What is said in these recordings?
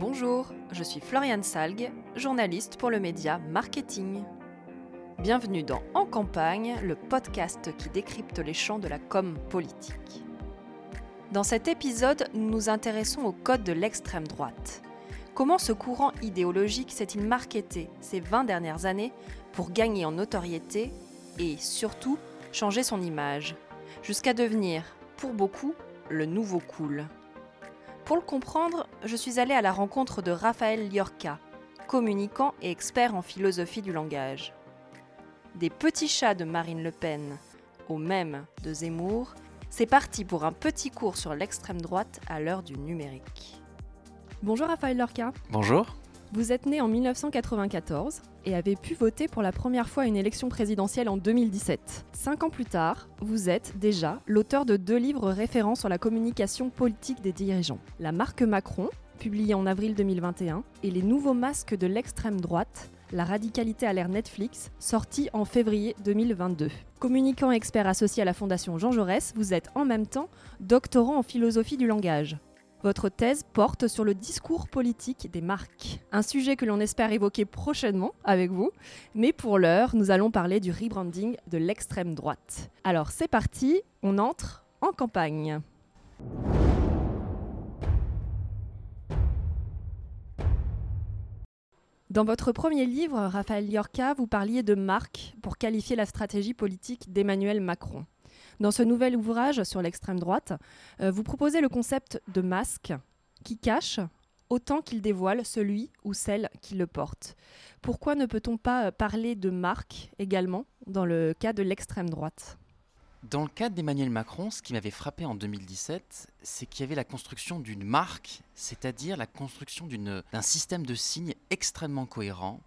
Bonjour, je suis Floriane Salgue, journaliste pour le média Marketing. Bienvenue dans En campagne, le podcast qui décrypte les champs de la com politique. Dans cet épisode, nous nous intéressons au code de l'extrême droite. Comment ce courant idéologique s'est-il marketé ces 20 dernières années pour gagner en notoriété et surtout changer son image, jusqu'à devenir, pour beaucoup, le nouveau cool? Pour le comprendre, je suis allée à la rencontre de Raphaël Liorca, communicant et expert en philosophie du langage. Des petits chats de Marine Le Pen au même de Zemmour, c'est parti pour un petit cours sur l'extrême droite à l'heure du numérique. Bonjour Raphaël Lorca. Bonjour. Vous êtes né en 1994 et avez pu voter pour la première fois une élection présidentielle en 2017. Cinq ans plus tard, vous êtes déjà l'auteur de deux livres référents sur la communication politique des dirigeants. La marque Macron, publié en avril 2021, et Les nouveaux masques de l'extrême droite, la radicalité à l'ère Netflix, sorti en février 2022. Communicant expert associé à la Fondation Jean Jaurès, vous êtes en même temps doctorant en philosophie du langage. Votre thèse porte sur le discours politique des marques, un sujet que l'on espère évoquer prochainement avec vous, mais pour l'heure, nous allons parler du rebranding de l'extrême droite. Alors c'est parti, on entre en campagne. Dans votre premier livre, Raphaël Liorca, vous parliez de marque pour qualifier la stratégie politique d'Emmanuel Macron. Dans ce nouvel ouvrage sur l'extrême droite, euh, vous proposez le concept de masque qui cache autant qu'il dévoile celui ou celle qui le porte. Pourquoi ne peut-on pas euh, parler de marque également dans le cas de l'extrême droite? Dans le cas d'Emmanuel Macron, ce qui m'avait frappé en 2017, c'est qu'il y avait la construction d'une marque, c'est-à-dire la construction d'un système de signes extrêmement cohérent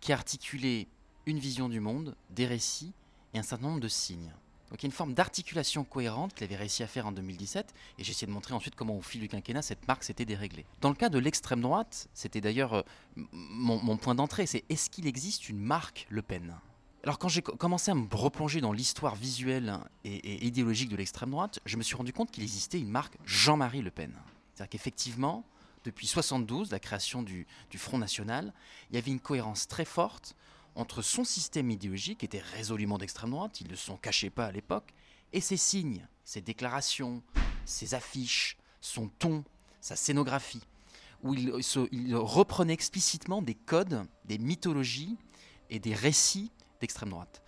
qui articulait une vision du monde, des récits et un certain nombre de signes. Donc il y a une forme d'articulation cohérente qu'il avait réussi à faire en 2017, et j'ai essayé de montrer ensuite comment au fil du quinquennat cette marque s'était déréglée. Dans le cas de l'extrême droite, c'était d'ailleurs euh, mon, point d'entrée, c'est est-ce qu'il existe une marque Le Pen? Alors quand j'ai commencé à me replonger dans l'histoire visuelle et, idéologique de l'extrême droite, je me suis rendu compte qu'il existait une marque Jean-Marie Le Pen. C'est-à-dire qu'effectivement, depuis 72, la création du, du Front National, il y avait une cohérence très forte entre son système idéologique, qui était résolument d'extrême droite, ils ne s'en cachaient pas à l'époque, et ses signes, ses déclarations, ses affiches, son ton, sa scénographie, où il, reprenait explicitement des codes, des mythologies et des récits d'extrême droite.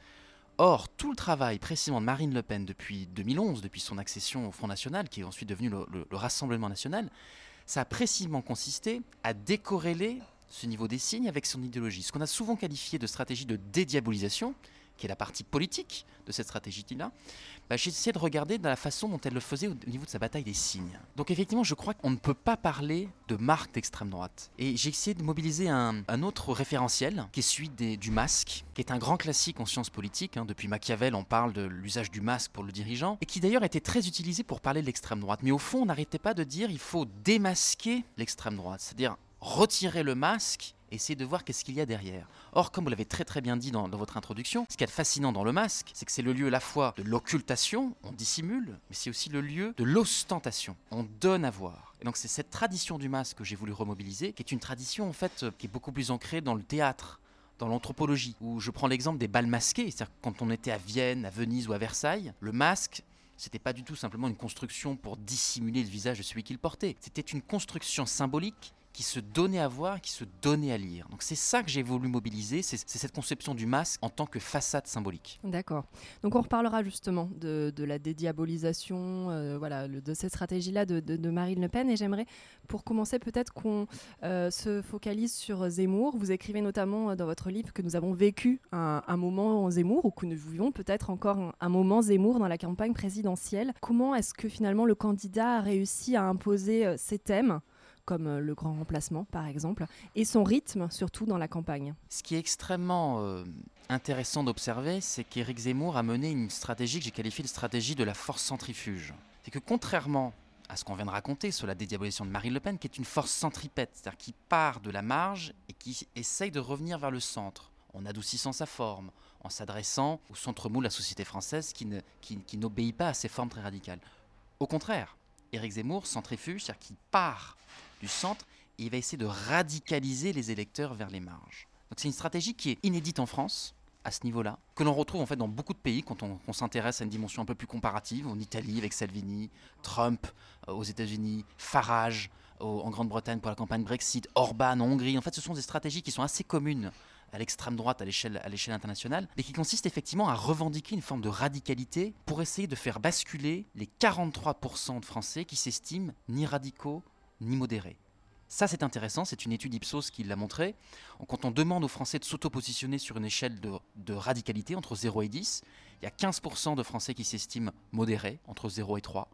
Or, tout le travail précisément de Marine Le Pen depuis 2011, depuis son accession au Front National, qui est ensuite devenu le, le Rassemblement National, ça a précisément consisté à décorréler ce niveau des signes avec son idéologie. Ce qu'on a souvent qualifié de stratégie de dédiabolisation, qui est la partie politique de cette stratégie-là, bah, j'ai essayé de regarder dans la façon dont elle le faisait au niveau de sa bataille des signes. Donc effectivement, je crois qu'on ne peut pas parler de marque d'extrême droite. Et j'ai essayé de mobiliser un, autre référentiel, qui est celui du masque, qui est un grand classique en sciences politiques. Hein. Depuis Machiavel, on parle de l'usage du masque pour le dirigeant, et qui d'ailleurs était très utilisé pour parler de l'extrême droite. Mais au fond, on n'arrêtait pas de dire il faut démasquer l'extrême droite. C'est-à-dire retirer le masque essayer de voir qu'est-ce qu'il y a derrière. Or, comme vous l'avez très très bien dit dans, votre introduction, ce qui est fascinant dans le masque, c'est que c'est le lieu à la fois de l'occultation, on dissimule, mais c'est aussi le lieu de l'ostentation, on donne à voir. Et donc c'est cette tradition du masque que j'ai voulu remobiliser, qui est une tradition en fait qui est beaucoup plus ancrée dans le théâtre, dans l'anthropologie, où je prends l'exemple des balles masqués, c'est-à-dire quand on était à Vienne, à Venise ou à Versailles, le masque, c'était pas du tout simplement une construction pour dissimuler le visage de celui qui le portait. C'était une construction symbolique qui se donnait à voir, qui se donnait à lire. Donc c'est ça que j'ai voulu mobiliser, c'est cette conception du masque en tant que façade symbolique. D'accord. Donc on reparlera justement de, la dédiabolisation, euh, voilà, de cette stratégie-là de, Marine Le Pen. Et j'aimerais, pour commencer, peut-être qu'on euh, se focalise sur Zemmour. Vous écrivez notamment euh, dans votre livre que nous avons vécu un, moment Zemmour, ou que nous vivons peut-être encore un, un moment Zemmour dans la campagne présidentielle. Comment est-ce que finalement le candidat a réussi à imposer ces thèmes? Comme euh, le grand remplacement par exemple, et son rythme surtout dans la campagne. Ce qui est extrêmement euh, intéressant d'observer, c'est qu'Éric Zemmour a mené une stratégie que j'ai qualifiée de stratégie de la force centrifuge. C'est que contrairement à ce qu'on vient de raconter sur la dédiabolisation de Marine Le Pen, qui est une force centripète, c'est-à-dire qui part de la marge et qui essaye de revenir vers le centre, en adoucissant sa forme, en s'adressant au centre mou de la société française qui, qui n'obéit pas à ces formes très radicales. Au contraire, Éric Zemmour, centrifuge, c'est-à-dire qui part du centre et il va essayer de radicaliser les électeurs vers les marges. Donc c'est une stratégie qui est inédite en France à ce niveau-là, que l'on retrouve en fait dans beaucoup de pays quand on, s'intéresse à une dimension un peu plus comparative, en Italie avec Salvini, Trump euh, aux États-Unis, Farage en Grande-Bretagne pour la campagne Brexit, Orban en Hongrie. En fait, ce sont des stratégies qui sont assez communes à l'extrême droite à l'échelle internationale, mais qui consistent effectivement à revendiquer une forme de radicalité pour essayer de faire basculer les 43% de Français qui s'estiment ni radicaux ni modérés. Ça, c'est intéressant, c'est une étude Ipsos qui l'a montré. Quand on demande aux Français de s'auto-positionner sur une échelle de, radicalité entre 0 et 10, il y a 15% de Français qui s'estiment modérés, entre 0 et 3,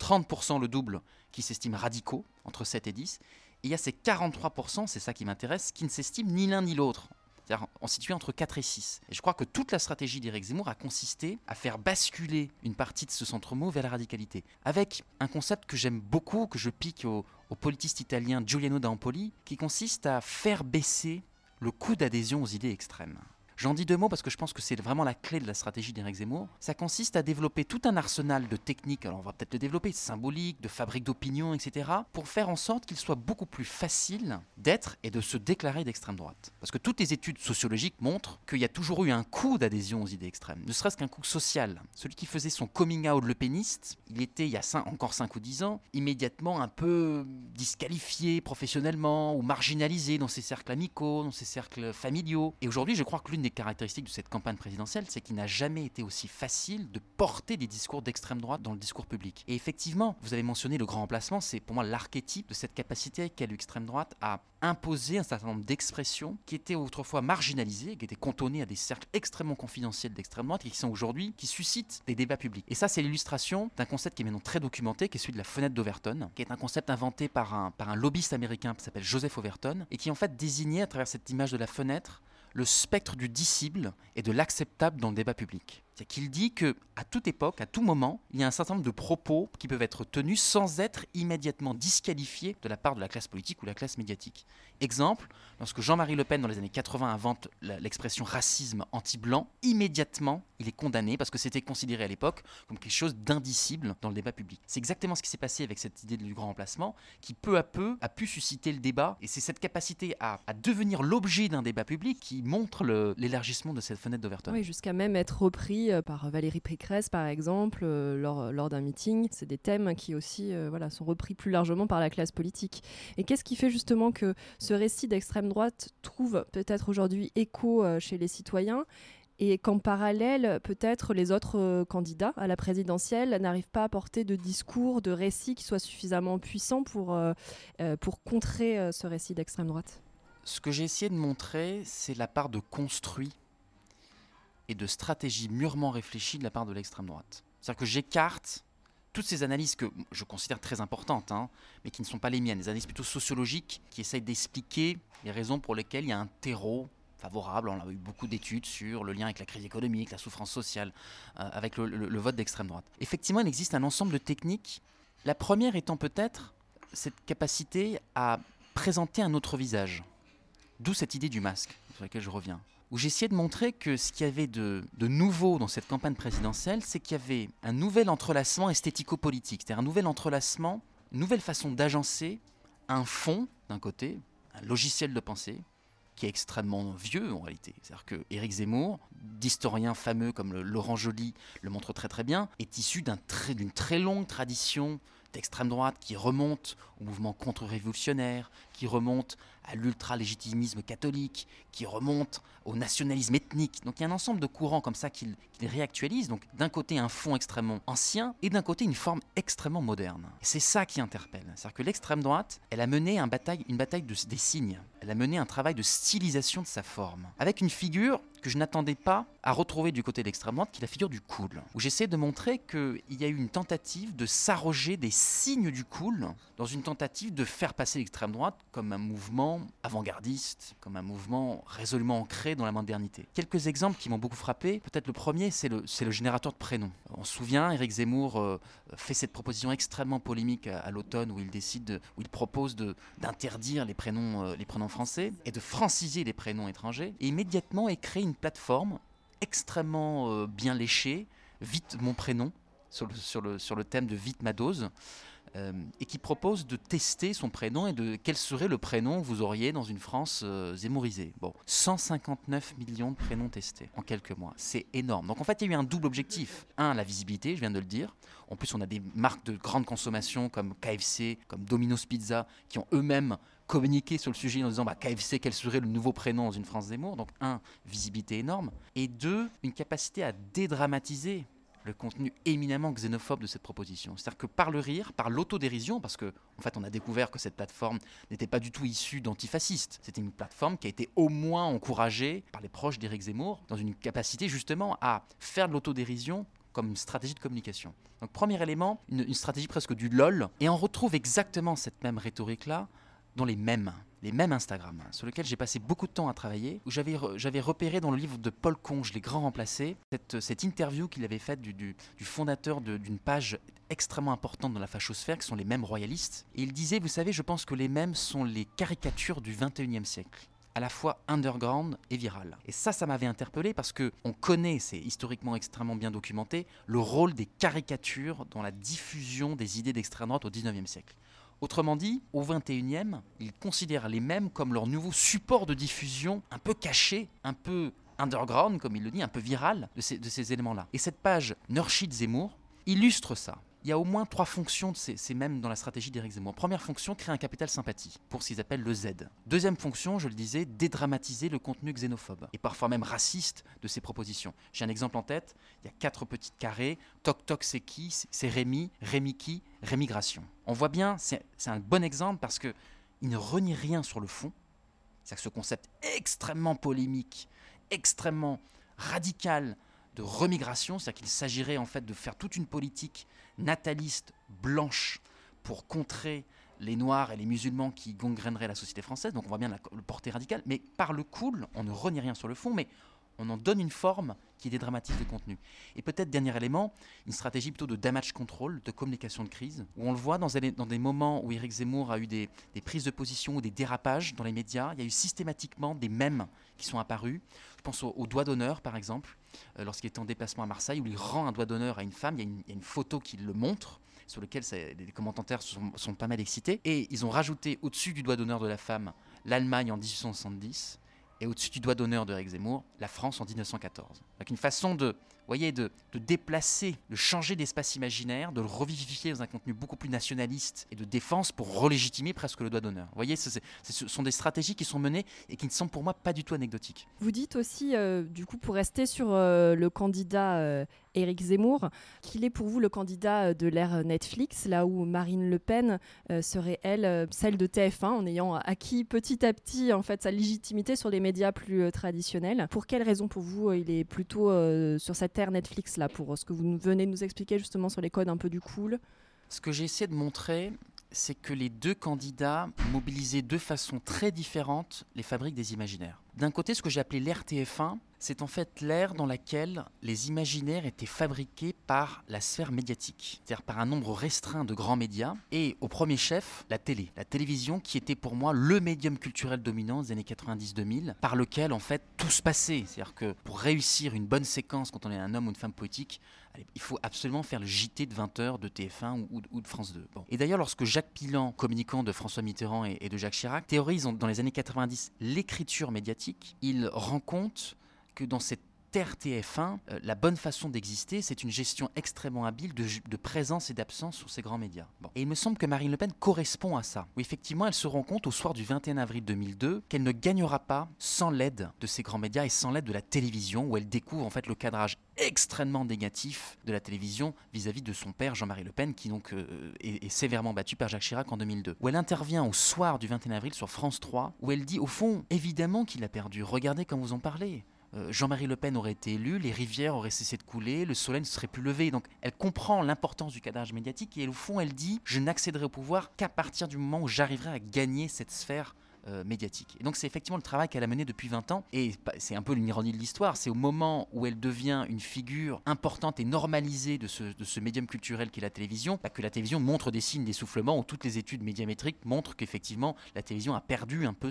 30% le double qui s'estiment radicaux, entre 7 et 10, et il y a ces 43%, c'est ça qui m'intéresse, qui ne s'estiment ni l'un ni l'autre, c'est-à-dire en situé entre 4 et 6. Et je crois que toute la stratégie d'Éric Zemmour a consisté à faire basculer une partie de ce centre mot vers la radicalité. Avec un concept que j'aime beaucoup, que je pique au, au politiste italien Giuliano D'Ampoli, qui consiste à faire baisser le coût d'adhésion aux idées extrêmes. J'en dis deux mots parce que je pense que c'est vraiment la clé de la stratégie d'Éric Zemmour. Ça consiste à développer tout un arsenal de techniques, alors on va peut-être le développer, symboliques, de fabrique d'opinion, etc., pour faire en sorte qu'il soit beaucoup plus facile d'être et de se déclarer d'extrême droite. Parce que toutes les études sociologiques montrent qu'il y a toujours eu un coût d'adhésion aux idées extrêmes, ne serait-ce qu'un coût social. Celui qui faisait son coming out le péniste, il était, il y a encore 5 ou 10 ans, immédiatement un peu disqualifié professionnellement ou marginalisé dans ses cercles amicaux, dans ses cercles familiaux. Et aujourd'hui, je crois que l'une des caractéristiques de cette campagne présidentielle, c'est qu'il n'a jamais été aussi facile de porter des discours d'extrême droite dans le discours public. Et effectivement, vous avez mentionné le grand emplacement, c'est pour moi l'archétype de cette capacité qu'a l'extrême droite à imposer un certain nombre d'expressions qui étaient autrefois marginalisées, qui étaient cantonnées à des cercles extrêmement confidentiels d'extrême droite et qui sont aujourd'hui, qui suscitent des débats publics. Et ça, c'est l'illustration d'un concept qui est maintenant très documenté, qui est celui de la fenêtre d'Overton, qui est un concept inventé par un, par un lobbyiste américain qui s'appelle Joseph Overton et qui en fait désignait à travers cette image de la fenêtre le spectre du dissible et de l'acceptable dans le débat public. C'est qu'il dit que à toute époque, à tout moment, il y a un certain nombre de propos qui peuvent être tenus sans être immédiatement disqualifiés de la part de la classe politique ou de la classe médiatique. Exemple, lorsque Jean-Marie Le Pen dans les années 80 invente l'expression racisme anti-blanc, immédiatement, il est condamné parce que c'était considéré à l'époque comme quelque chose d'indicible dans le débat public. C'est exactement ce qui s'est passé avec cette idée du grand remplacement qui peu à peu a pu susciter le débat et c'est cette capacité à, devenir l'objet d'un débat public qui montre l'élargissement de cette fenêtre d'Overton. Oui, jusqu'à même être repris euh, par Valérie Pécresse, par exemple, euh, lors, d'un meeting. C'est des thèmes qui aussi euh, voilà, sont repris plus largement par la classe politique. Et qu'est-ce qui fait justement que ce récit d'extrême droite trouve peut-être aujourd'hui écho chez les citoyens et qu'en parallèle, peut-être les autres candidats à la présidentielle n'arrivent pas à porter de discours, de récits qui soient suffisamment puissants pour, pour contrer ce récit d'extrême droite? Ce que j'ai essayé de montrer, c'est la part de construit de stratégie mûrement réfléchie de la part de l'extrême droite. C'est-à-dire que j'écarte toutes ces analyses que je considère très importantes, hein, mais qui ne sont pas les miennes, des analyses plutôt sociologiques qui essayent d'expliquer les raisons pour lesquelles il y a un terreau favorable. On a eu beaucoup d'études sur le lien avec la crise économique, la souffrance sociale, euh, avec le vote d'extrême droite. Effectivement, il existe un ensemble de techniques. La première étant peut-être cette capacité à présenter un autre visage. D'où cette idée du masque, sur laquelle je reviens où j'essayais de montrer que ce qu'il y avait de, nouveau dans cette campagne présidentielle, c'est qu'il y avait un nouvel entrelacement esthético-politique, c'est-à-dire un nouvel entrelacement, une nouvelle façon d'agencer un fond, d'un côté, un logiciel de pensée, qui est extrêmement vieux en réalité. C'est-à-dire que Éric Zemmour, d'historien fameux comme Laurent Joly le montre très très bien, est issu d'une très longue tradition d'extrême droite qui remonte au mouvement contre-révolutionnaire, qui remonte à l'ultra-légitimisme catholique, qui remonte au nationalisme ethnique. Donc il y a un ensemble de courants comme ça qu'il réactualise. Donc d'un côté un fond extrêmement ancien et d'un côté une forme extrêmement moderne. c'est ça qui interpelle. C'est-à-dire que l'extrême droite, elle a mené une bataille de, des signes. Elle a mené un travail de stylisation de sa forme. Avec une figure que je n'attendais pas à retrouver du côté de l'extrême droite, qui est la figure du cool. Où j'essaie de montrer qu'il y a eu une tentative de s'arroger des signes du cool dans une tentative de faire passer l'extrême droite comme un mouvement avant-gardiste, comme un mouvement résolument ancré dans la modernité. Quelques exemples qui m'ont beaucoup frappé. Peut-être le premier, c'est le, générateur de prénoms. On se souvient, Éric Zemmour euh, fait cette proposition extrêmement polémique à, l'automne où il décide, où il propose d'interdire les prénoms, euh, les prénoms français et de franciser les prénoms étrangers. Et immédiatement, il crée une plateforme extrêmement euh, bien léchée, Vite mon prénom, sur le, sur le, thème de Vite ma dose, et qui propose de tester son prénom et de quel serait le prénom que vous auriez dans une France euh, zémorisée. Bon, 159 millions de prénoms testés en quelques mois, c'est énorme. Donc en fait, il y a eu un double objectif. Un, la visibilité, je viens de le dire. En plus, on a des marques de grande consommation comme KFC, comme Domino's Pizza, qui ont eux-mêmes communiqué sur le sujet en disant bah, KFC, quel serait le nouveau prénom dans une France Zemmour Donc un, visibilité énorme. Et deux, une capacité à dédramatiser le contenu éminemment xénophobe de cette proposition. C'est-à-dire que par le rire, par l'autodérision, parce que en fait on a découvert que cette plateforme n'était pas du tout issue d'antifascistes, c'était une plateforme qui a été au moins encouragée par les proches d'Éric Zemmour dans une capacité justement à faire de l'autodérision comme stratégie de communication. Donc premier élément, une, une stratégie presque du LOL, et on retrouve exactement cette même rhétorique-là dans les mêmes les mêmes Instagram, sur lesquels j'ai passé beaucoup de temps à travailler, où j'avais, j'avais repéré dans le livre de Paul Conge, Les Grands Remplacés, cette, cette interview qu'il avait faite du, du, fondateur d'une page extrêmement importante dans la fachosphère, qui sont les mêmes royalistes. Et il disait, vous savez, je pense que les mêmes sont les caricatures du 21e siècle à la fois underground et viral. Et ça, ça m'avait interpellé parce que on connaît, c'est historiquement extrêmement bien documenté, le rôle des caricatures dans la diffusion des idées d'extrême droite au 19e siècle. Autrement dit, au 21e, ils considèrent les mêmes comme leur nouveau support de diffusion un peu caché, un peu underground, comme il le dit, un peu viral de ces, éléments-là. Et cette page Nurshid Zemmour illustre ça il y a au moins trois fonctions, c'est même dans la stratégie d'Éric Zemmour. Première fonction, créer un capital sympathie, pour ce qu'ils appellent le Z. Deuxième fonction, je le disais, dédramatiser le contenu xénophobe, et parfois même raciste de ces propositions. J'ai un exemple en tête, il y a quatre petites carrés, toc toc c'est qui? C'est Rémi, Rémi qui? Rémigration. On voit bien, c'est un bon exemple parce que il ne renie rien sur le fond. C'est ce concept extrêmement polémique, extrêmement radical, de remigration, c'est-à-dire qu'il s'agirait en fait de faire toute une politique nataliste blanche pour contrer les Noirs et les musulmans qui gangréneraient la société française. Donc on voit bien le porté radical, mais par le cool, on ne renie rien sur le fond, mais on en donne une forme qui dédramatise le contenu. Et peut-être dernier élément, une stratégie plutôt de damage control, de communication de crise, où on le voit dans des, moments où Éric Zemmour a eu des, prises de position ou des dérapages dans les médias, il y a eu systématiquement des mèmes qui sont apparus. Je pense au, doigt d'honneur, par exemple, lorsqu'il était en déplacement à Marseille, où il rend un doigt d'honneur à une femme, il y, a une, photo qui le montre sur lequel les commentaires sont, sont, pas mal excités. Et ils ont rajouté au-dessus du doigt d'honneur de la femme l'Allemagne en 1870 et au-dessus du doigt d'honneur de Zemmour, la France en 1914. Avec une façon de, voyez, de, de déplacer, de changer d'espace imaginaire, de le revivifier dans un contenu beaucoup plus nationaliste et de défense pour relégitimer presque le doigt d'honneur. Voyez, ce sont des stratégies qui sont menées et qui ne sont pour moi pas du tout anecdotiques. Vous dites aussi, euh, du coup, pour rester sur euh, le candidat euh, Éric Zemmour, qu'il est pour vous le candidat euh, de l'ère Netflix, là où Marine Le Pen serait, elle, celle de TF1, en ayant acquis petit à petit en fait, sa légitimité sur les médias plus traditionnels. Pour quelle raison, pour vous, il est plutôt sur cette Netflix, là, pour ce que vous venez de nous expliquer justement sur les codes un peu du cool. Ce que j'ai essayé de montrer, c'est que les deux candidats, mobilisés de façon très différente, les fabriquent des imaginaires. D'un côté, ce que j'ai appelé l'ère TF1, c'est en fait l'ère dans laquelle les imaginaires étaient fabriqués par la sphère médiatique, c'est-à-dire par un nombre restreint de grands médias, et au premier chef, la télé. La télévision qui était pour moi le médium culturel dominant des années 90-2000, par lequel en fait tout se passait. C'est-à-dire que pour réussir une bonne séquence quand on est un homme ou une femme poétique, il faut absolument faire le JT de 20h de TF1 ou, de France 2. Et d'ailleurs, lorsque Jacques Pilan, communicant de François Mitterrand et, et de Jacques Chirac, théorise dans les années 90 l'écriture médiatique, il rend compte que dans cette terre TF1, euh, la bonne façon d'exister, c'est une gestion extrêmement habile de, présence et d'absence sur ces grands médias. Et il me semble que Marine Le Pen correspond à ça. Où effectivement, elle se rend compte au soir du 21 avril 2002 qu'elle ne gagnera pas sans l'aide de ces grands médias et sans l'aide de la télévision, où elle découvre en fait le cadrage extrêmement négatif de la télévision vis-à-vis de son père Jean-Marie Le Pen, qui donc euh, est, est, sévèrement battu par Jacques Chirac en 2002. Où elle intervient au soir du 21 avril sur France 3, où elle dit au fond, évidemment qu'il a perdu. Regardez quand vous en parlez. Euh, Jean-Marie Le Pen aurait été élu, les rivières auraient cessé de couler, le soleil ne serait plus levé. Donc elle comprend l'importance du cadrage médiatique et au fond elle dit je n'accéderai au pouvoir qu'à partir du moment où j'arriverai à gagner cette sphère euh, médiatique. Et donc c'est effectivement le travail qu'elle a mené depuis 20 ans, et c'est un peu l'ironie de l'histoire, c'est au moment où elle devient une figure importante et normalisée de ce, médium culturel qu'est la télévision, bah, que la télévision montre des signes d'essoufflement, où toutes les études médiamétriques montrent qu'effectivement la télévision a perdu un peu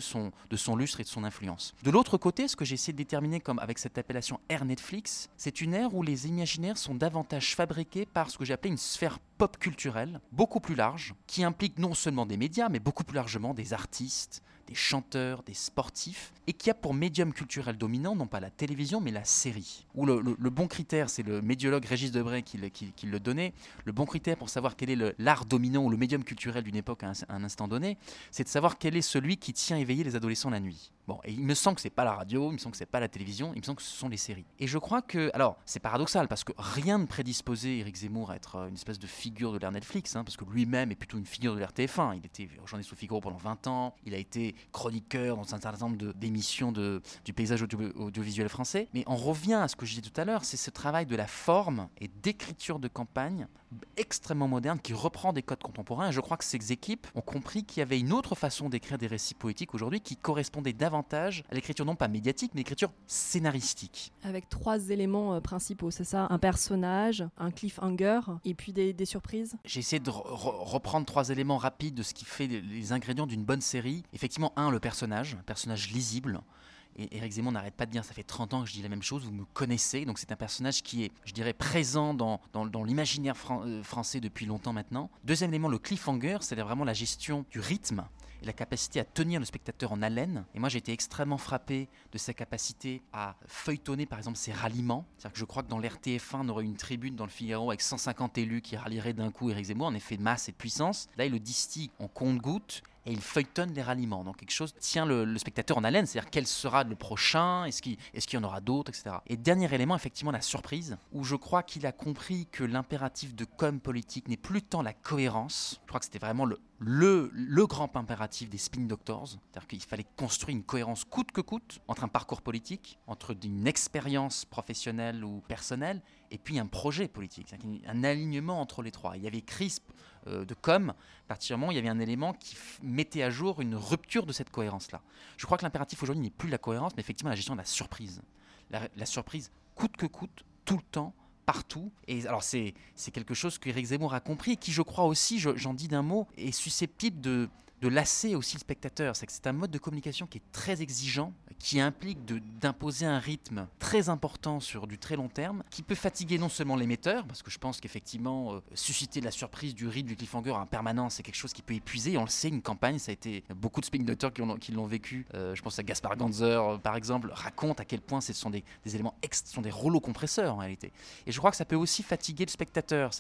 de son lustre et de son influence. De l'autre côté, ce que j'essaie de déterminer comme avec cette appellation ère Netflix, c'est une ère où les imaginaires sont davantage fabriqués par ce que j'ai appelé une sphère pop culturelle, beaucoup plus large, qui implique non seulement des médias, mais beaucoup plus largement des artistes, des chanteurs, des sportifs, et qui a pour médium culturel dominant non pas la télévision, mais la série. Ou le, bon critère, c'est le médiologue Régis Debray qui, le donnait, le bon critère pour savoir quel est l'art dominant ou le médium culturel d'une époque à un, instant donné, c'est de savoir quel est celui qui tient éveillé les adolescents la nuit. Bon, et il me semble que c'est pas la radio, il me semble que c'est pas la télévision, il me semble que ce sont les séries. Et je crois que, alors, c'est paradoxal parce que rien ne prédisposait Eric Zemmour à être euh, une espèce de figure de l'ère Netflix, hein, parce que lui-même est plutôt une figure de l'ère TF1. Il était journaliste sous Figaro pendant 20 ans, il a été chroniqueur dans un certain nombre d'émissions du paysage audiovisuel français. Mais on revient à ce que je disais tout à l'heure, c'est ce travail de la forme et d'écriture de campagne extrêmement moderne qui reprend des codes contemporains. Et je crois que ces équipes ont compris qu'il y avait une autre façon d'écrire des récits poétiques aujourd'hui qui correspondait davantage à l'écriture non pas médiatique, mais l'écriture scénaristique. Avec trois éléments euh, principaux, c'est ça Un personnage, un cliffhanger et puis des, surprises J'ai essayé de reprendre trois éléments rapides de ce qui fait les ingrédients d'une bonne série. Effectivement, un, le personnage, un personnage lisible. Et Eric Zemmour n'arrête pas de dire, ça fait 30 ans que je dis la même chose, vous me connaissez. Donc c'est un personnage qui est, je dirais, présent dans, dans, l'imaginaire euh, français depuis longtemps maintenant. Deuxième élément, le cliffhanger, c'est vraiment la gestion du rythme et la capacité à tenir le spectateur en haleine. Et moi, j'ai été extrêmement frappé de sa capacité à feuilletonner, par exemple, ses ralliements. C'est-à-dire que je crois que dans l'RTF1, on aurait une tribune dans le Figaro avec 150 élus qui rallieraient d'un coup Eric Zemmour en effet de masse et de puissance. Là, il le distille en compte-gouttes et il feuilletonne les ralliements. Donc quelque chose tient le, spectateur en haleine, c'est-à-dire quel sera le prochain, est-ce qu'il y en aura d'autres, etc. Et dernier élément, effectivement, la surprise, où je crois qu'il a compris que l'impératif de com politique n'est plus tant la cohérence, je crois que c'était vraiment le, le, le, grand impératif des spin doctors, c'est-à-dire qu'il fallait construire une cohérence coûte que coûte entre un parcours politique, entre une expérience professionnelle ou personnelle, et puis un projet politique, un alignement entre les trois. Il y avait CRISP euh, de com, particulièrement, il y avait un élément qui mettait à jour une rupture de cette cohérence-là. Je crois que l'impératif aujourd'hui n'est plus la cohérence, mais effectivement la gestion de la surprise. La, surprise coûte que coûte, tout le temps, partout. Et alors c'est quelque chose que Eric Zemmour a compris et qui, je crois aussi, j'en dis d'un mot, est susceptible de, de lasser aussi le spectateur. C'est que c'est un mode de communication qui est très exigeant, qui implique d'imposer un rythme très important sur du très long terme, qui peut fatiguer non seulement l'émetteur, parce que je pense qu'effectivement, euh, susciter de la surprise, du rythme, du cliffhanger en permanence, c'est quelque chose qui peut épuiser. On le sait, une campagne, ça a été beaucoup de doctors qui, l'ont vécu. Euh, je pense à Gaspard Ganzer, euh, par exemple, raconte à quel point ce sont des, éléments, ex, sont des rouleaux compresseurs en réalité. Et je crois que ça peut aussi fatiguer le spectateur.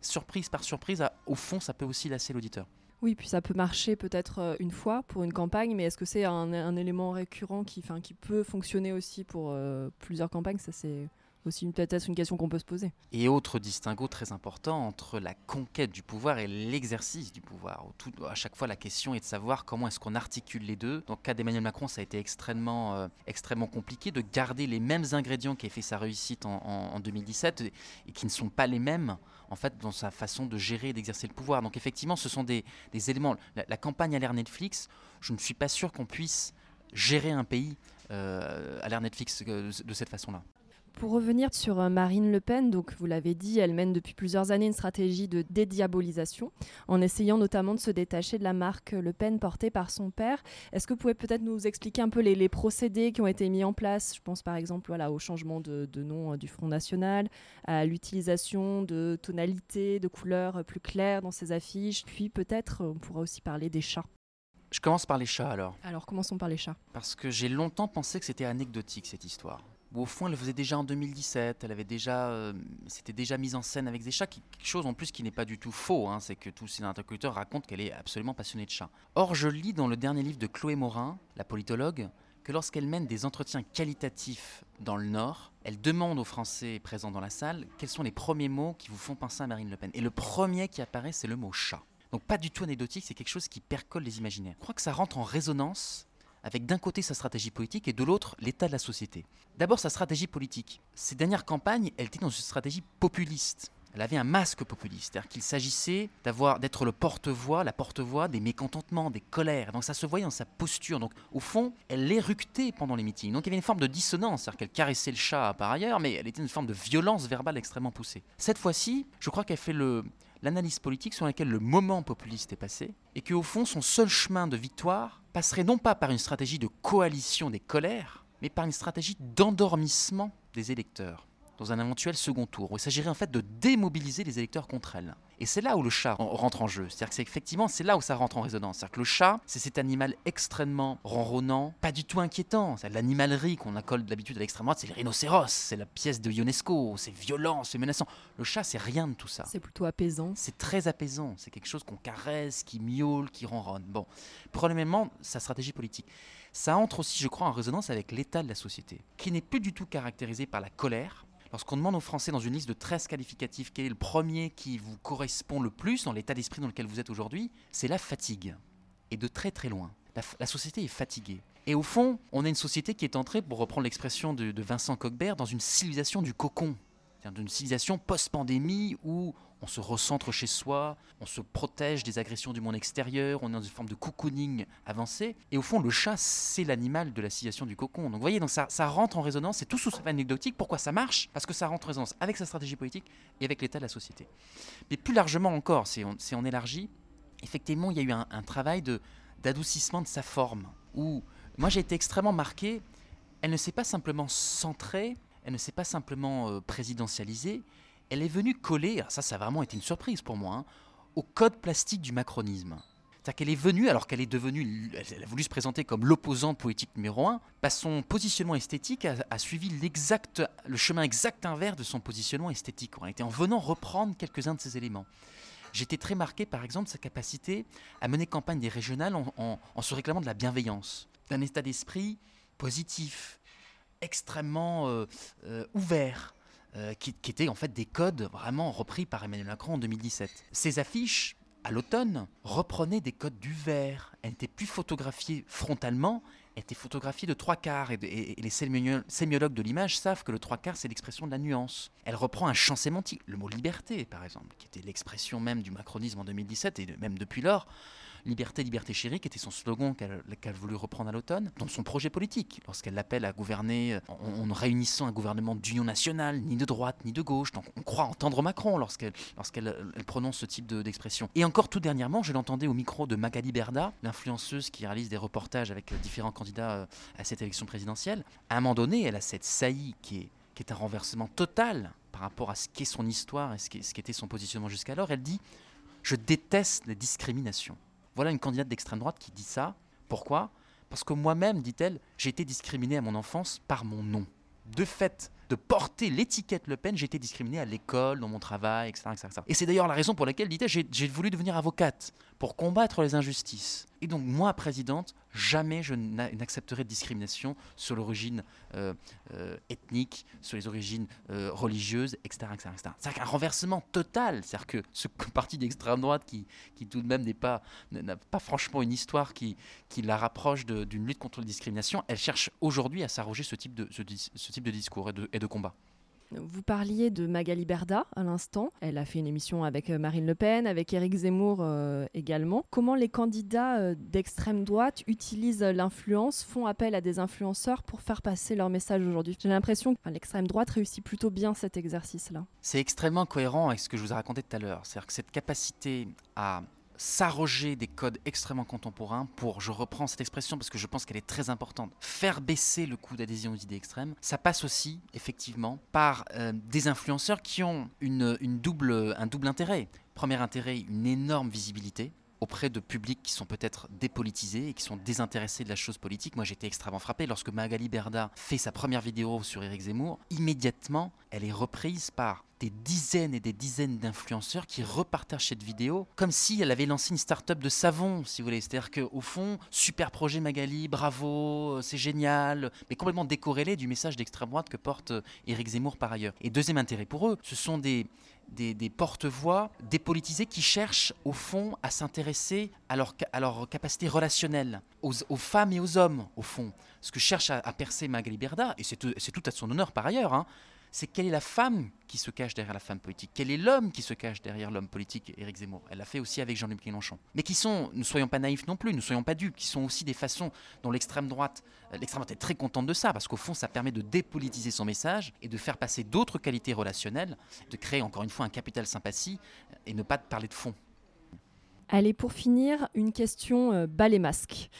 surprise par surprise, au fond, ça peut aussi lasser l'auditeur. Oui, puis ça peut marcher peut-être euh, une fois pour une campagne, mais est-ce que c'est un, élément récurrent qui, peut fonctionner aussi pour euh, plusieurs campagnes? Ça, c'est aussi peut-être une question qu'on peut se poser. Et autre distinguo très important entre la conquête du pouvoir et l'exercice du pouvoir. Tout, à chaque fois, la question est de savoir comment est-ce qu'on articule les deux. Dans le cas d'Emmanuel Macron, ça a été extrêmement, euh, extrêmement compliqué de garder les mêmes ingrédients qui ont fait sa réussite en, 2017 et qui ne sont pas les mêmes en fait dans sa façon de gérer et d'exercer le pouvoir. Donc effectivement, ce sont des, éléments. La, campagne à l'ère Netflix, je ne suis pas sûr qu'on puisse gérer un pays euh, à l'ère Netflix euh, de cette façon-là. Pour revenir sur euh, Marine Le Pen, donc vous l'avez dit, elle mène depuis plusieurs années une stratégie de dédiabolisation, en essayant notamment de se détacher de la marque Le Pen portée par son père. Est-ce que vous pouvez peut-être nous expliquer un peu les, procédés qui ont été mis en place? Je pense par exemple voilà, au changement de, nom euh, du Front National, à l'utilisation de tonalités, de couleurs plus claires dans ses affiches, puis peut-être on pourra aussi parler des chats. Je commence par les chats alors. Alors commençons par les chats. Parce que j'ai longtemps pensé que c'était anecdotique cette histoire au fond elle le faisait déjà en 2017, elle avait déjà, euh, c'était déjà mise en scène avec des chats, quelque chose en plus qui n'est pas du tout faux, hein, c'est que tous ces interlocuteurs racontent qu'elle est absolument passionnée de chats. Or je lis dans le dernier livre de Chloé Morin, la politologue, que lorsqu'elle mène des entretiens qualitatifs dans le Nord, elle demande aux Français présents dans la salle quels sont les premiers mots qui vous font penser à Marine Le Pen. Et le premier qui apparaît, c'est le mot chat. Donc pas du tout anecdotique, c'est quelque chose qui percole les imaginaires. Je crois que ça rentre en résonance avec d'un côté sa stratégie politique et de l'autre l'état de la société. D'abord sa stratégie politique. Ces dernières campagnes, elle était dans une stratégie populiste. Elle avait un masque populiste, c'est-à-dire qu'il s'agissait d'avoir, d'être le porte-voix, la porte-voix des mécontentements, des colères. Donc ça se voyait dans sa posture. Donc au fond, elle l'éructait pendant les meetings. Donc il y avait une forme de dissonance, c'est-à-dire qu'elle caressait le chat par ailleurs, mais elle était une forme de violence verbale extrêmement poussée. Cette fois-ci, je crois qu'elle fait le, l'analyse politique sur laquelle le moment populiste est passé, et qu'au fond, son seul chemin de victoire passerait non pas par une stratégie de coalition des colères, mais par une stratégie d'endormissement des électeurs dans un éventuel second tour, où il s'agirait en fait de démobiliser les électeurs contre elle. Et c'est là où le chat rentre en jeu. C'est-à-dire que c'est effectivement, c'est là où ça rentre en résonance. C'est-à-dire que le chat, c'est cet animal extrêmement ronronnant, pas du tout inquiétant. C'est l'animalerie qu'on accole d'habitude à l'extrême droite, c'est le rhinocéros, c'est la pièce de Ionesco, c'est violent, c'est menaçant. Le chat, c'est rien de tout ça. C'est plutôt apaisant. C'est très apaisant. C'est quelque chose qu'on caresse, qui miaule, qui ronronne. Bon, probablement sa stratégie politique. Ça entre aussi, je crois, en résonance avec l'état de la société, qui n'est plus du tout caractérisé par la colère, Lorsqu'on demande aux Français dans une liste de 13 qualificatifs quel est le premier qui vous correspond le plus dans l'état d'esprit dans lequel vous êtes aujourd'hui, c'est la fatigue. Et de très très loin. La, société est fatiguée. Et au fond, on a une société qui est entrée, pour reprendre l'expression de, de Vincent Cockbert, dans une civilisation du cocon. D'une civilisation post-pandémie où on se recentre chez soi, on se protège des agressions du monde extérieur, on est dans une forme de cocooning avancé. Et au fond, le chat, c'est l'animal de la civilisation du cocon. Donc vous voyez, donc ça, rentre en résonance, c'est tout sous anecdotique. Pourquoi ça marche? Parce que ça rentre en résonance avec sa stratégie politique et avec l'état de la société. Mais plus largement encore, si on, on élargit, effectivement, il y a eu un, un travail d'adoucissement de, de sa forme. Où moi j'ai été extrêmement marqué, elle ne s'est pas simplement centrée, elle ne s'est pas simplement euh, présidentialisée, elle est venue coller, ça, ça a vraiment été une surprise pour moi, hein, au code plastique du macronisme. C'est-à-dire qu'elle est venue, alors qu'elle est devenue, elle a voulu se présenter comme l'opposante politique numéro un, bah son positionnement esthétique a, suivi l'exact, le chemin exact inverse de son positionnement esthétique. En été en venant reprendre quelques-uns de ces éléments. J'étais très marqué, par exemple, sa capacité à mener campagne des régionales en, se réclamant de la bienveillance, d'un état d'esprit positif, extrêmement euh, euh, ouvert, euh, qui, étaient en fait des codes vraiment repris par Emmanuel Macron en 2017. Ces affiches, à l'automne, reprenaient des codes du vert. Elles n'étaient plus photographiées frontalement, elles étaient photographiées de trois quarts. Et, les sémiologues de l'image savent que le trois quarts, c'est l'expression de la nuance. Elle reprend un champ sémantique, le mot liberté, par exemple, qui était l'expression même du macronisme en 2017 et même depuis lors. Liberté, liberté chérie, qui était son slogan qu'elle a voulu reprendre à l'automne, dans son projet politique, lorsqu'elle l'appelle à gouverner en, réunissant un gouvernement d'union nationale, ni de droite, ni de gauche. On croit entendre Macron lorsqu'elle prononce ce type d'expression. et encore tout dernièrement, je l'entendais au micro de Magali Berda, l'influenceuse qui réalise des reportages avec différents candidats euh, à cette élection présidentielle. À un moment donné, elle a cette saillie qui est, qui est un renversement total par rapport à ce qu'est son histoire et ce qu'était son positionnement jusqu'alors. Elle dit Je déteste les discriminations. Voilà une candidate d'extrême droite qui dit ça. Pourquoi? Parce que moi-même, dit-elle, j'ai été discriminée à mon enfance par mon nom. De fait, de porter l'étiquette Le Pen, j'ai été discriminée à l'école, dans mon travail, etc. etc. Et c'est d'ailleurs la raison pour laquelle, dit-elle, j'ai voulu devenir avocate, pour combattre les injustices. Et donc, moi, présidente, jamais je n'accepterai de discrimination sur l'origine euh, euh, ethnique, sur les origines euh, religieuses, etc. etc., C'est un renversement total. C'est-à-dire que ce parti d'extrême droite qui, qui tout de même n'est pas, n'a pas franchement une histoire qui, la rapproche d'une lutte contre la discrimination, elle cherche aujourd'hui à s'arroger ce, type de, discours et de combat. Vous parliez de Magali Berda à l'instant. Elle a fait une émission avec euh, Marine Le Pen, avec Éric Zemmour euh, également. Comment les candidats euh, d'extrême droite utilisent l'influence, font appel à des influenceurs pour faire passer leur message aujourd'hui? J'ai l'impression que l'extrême droite réussit plutôt bien cet exercice-là. C'est extrêmement cohérent avec ce que je vous ai raconté tout à l'heure. C'est-à-dire que cette capacité à s'arroger des codes extrêmement contemporains pour, je reprends cette expression parce que je pense qu'elle est très importante, faire baisser le coût d'adhésion aux idées extrêmes. Ça passe aussi, effectivement, par euh, des influenceurs qui ont une, une double, un double intérêt. Premier intérêt, une énorme visibilité auprès de publics qui sont peut-être dépolitisés et qui sont désintéressés de la chose politique. Moi, j'étais extrêmement frappé lorsque Magali Berda fait sa première vidéo sur Éric Zemmour. Immédiatement, elle est reprise par des dizaines et des dizaines d'influenceurs qui repartagent cette vidéo comme si elle avait lancé une start-up de savon, si vous voulez. C'est-à-dire qu'au fond, super projet Magali, bravo, euh, c'est génial, mais complètement décorrélé du message d'extrême droite que porte euh, Éric Zemmour par ailleurs. Et deuxième intérêt pour eux, ce sont des, des, porte-voix dépolitisés qui cherchent au fond à s'intéresser à leur, capacité relationnelle, aux, femmes et aux hommes au fond. Ce que cherche à, percer Magali Berda, et c'est tout, tout, à son honneur par ailleurs, hein, c'est quelle est la femme qui se cache derrière la femme politique Quel est l'homme qui se cache derrière l'homme politique, Éric Zemmour? Elle l'a fait aussi avec Jean-Luc Mélenchon. Mais qui sont, ne soyons pas naïfs non plus, ne soyons pas dupes, qui sont aussi des façons dont l'extrême droite, euh, l'extrême droite est très contente de ça, parce qu'au fond, ça permet de dépolitiser son message et de faire passer d'autres qualités relationnelles, de créer encore une fois un capital sympathie et ne pas parler de fond. Allez, pour finir, une question euh, bas les masques.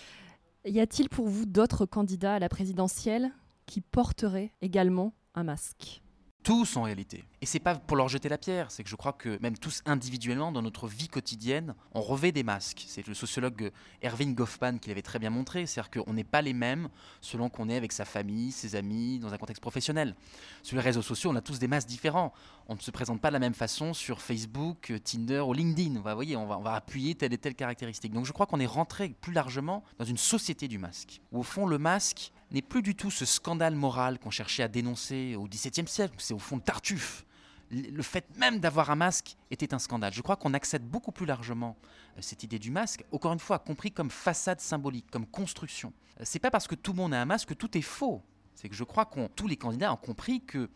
Y a-t-il pour vous d'autres candidats à la présidentielle qui porteraient également un masque tous en réalité. Et c'est pas pour leur jeter la pierre, c'est que je crois que même tous individuellement, dans notre vie quotidienne, on revêt des masques. C'est le sociologue Erwin Goffman qui l'avait très bien montré, c'est-à-dire qu'on n'est pas les mêmes selon qu'on est avec sa famille, ses amis, dans un contexte professionnel. Sur les réseaux sociaux, on a tous des masques différents. On ne se présente pas de la même façon sur Facebook, Tinder ou LinkedIn. Voyez, on va, on va appuyer telle et telle caractéristique. Donc je crois qu'on est rentré plus largement dans une société du masque, où au fond le masque n'est plus du tout ce scandale moral qu'on cherchait à dénoncer au XVIIe siècle, c'est au fond Tartuffe. Le fait même d'avoir un masque était un scandale. Je crois qu'on accède beaucoup plus largement euh, cette idée du masque, encore une fois, compris comme façade symbolique, comme construction. Euh, c'est pas parce que tout le monde a un masque que tout est faux. C'est que je crois que tous les candidats ont compris que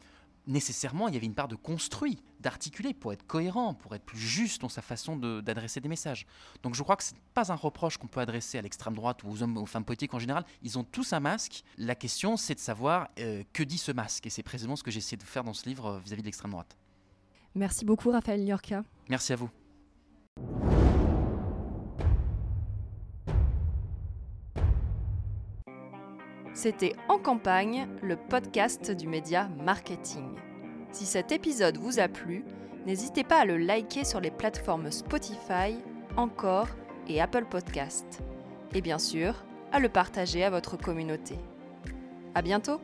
nécessairement, il y avait une part de construit, d'articuler pour être cohérent, pour être plus juste dans sa façon d'adresser des messages. Donc je crois que ce n'est pas un reproche qu'on peut adresser à l'extrême droite ou aux hommes, aux femmes politiques en général. Ils ont tous un masque. La question, c'est de savoir euh, que dit ce masque. Et c'est précisément ce que j'essaie de faire dans ce livre euh, vis-à-vis -vis de l'extrême droite. Merci beaucoup, Raphaël Niorca. Merci à vous. C'était En campagne, le podcast du média marketing. Si cet épisode vous a plu, n'hésitez pas à le liker sur les plateformes Spotify, Encore et Apple Podcast. Et bien sûr, à le partager à votre communauté. À bientôt!